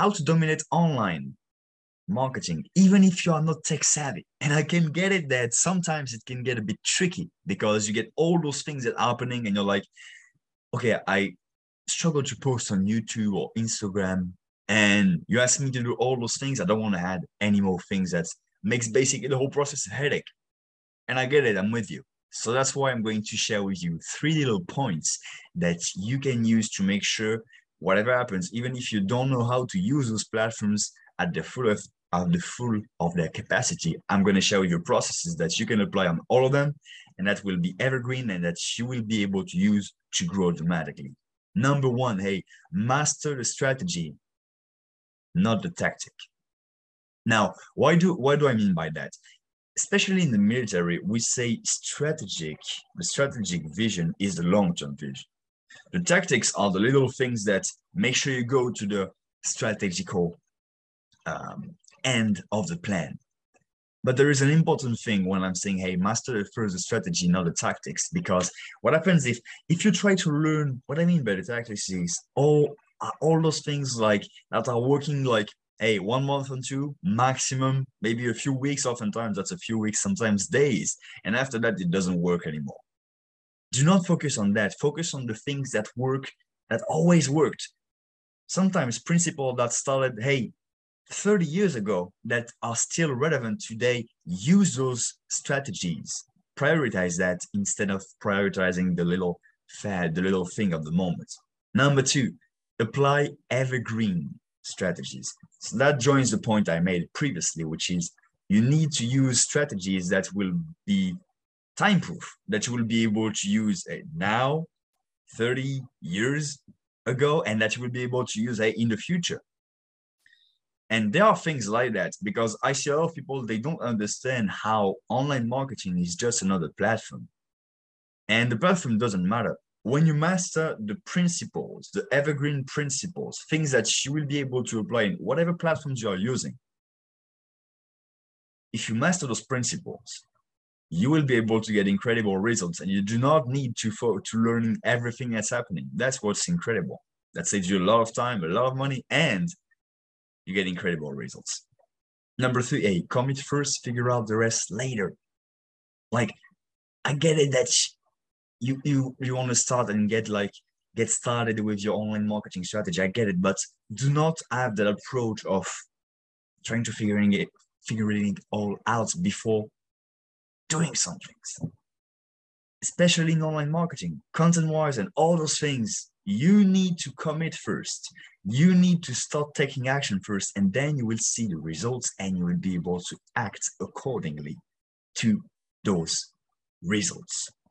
how to dominate online marketing, even if you are not tech savvy. And I can get it that sometimes it can get a bit tricky because you get all those things that are happening and you're like, okay, I struggle to post on YouTube or Instagram. And you ask me to do all those things. I don't want to add any more things that makes basically the whole process a headache. And I get it, I'm with you. So that's why I'm going to share with you three little points that you can use to make sure whatever happens, even if you don't know how to use those platforms at the full of, at the full of their capacity, I'm going to share with you processes that you can apply on all of them and that will be evergreen and that you will be able to use to grow dramatically. Number one, hey, master the strategy, not the tactic. Now, why do why do I mean by that? Especially in the military, we say strategic, the strategic vision is the long-term vision. The tactics are the little things that make sure you go to the strategical um, end of the plan. But there is an important thing when I'm saying, hey, master first the strategy, not the tactics, because what happens if if you try to learn what I mean by the tactics is all all those things like that are working like hey one month or two maximum maybe a few weeks oftentimes that's a few weeks sometimes days and after that it doesn't work anymore do not focus on that. Focus on the things that work that always worked. Sometimes principles that started hey 30 years ago that are still relevant today use those strategies. Prioritize that instead of prioritizing the little fad the little thing of the moment. Number two apply evergreen strategies. So that joins the point i made previously which is you need to use strategies that will be time proof that you will be able to use it now 30 years ago and that you will be able to use it in the future and there are things like that because I see a lot of people, they don't understand how online marketing is just another platform. And the platform doesn't matter. When you master the principles, the evergreen principles, things that you will be able to apply in whatever platforms you are using, if you master those principles, you will be able to get incredible results and you do not need to, to learn everything that's happening. That's what's incredible. That saves you a lot of time, a lot of money, and you get incredible results. Number three, a commit first, figure out the rest later. Like, I get it that you you you want to start and get like get started with your online marketing strategy. I get it, but do not have that approach of trying to figuring it figuring it all out before doing some things, Especially in online marketing, content wise, and all those things, you need to commit first. You need to start taking action first and then you will see the results and you will be able to act accordingly to those results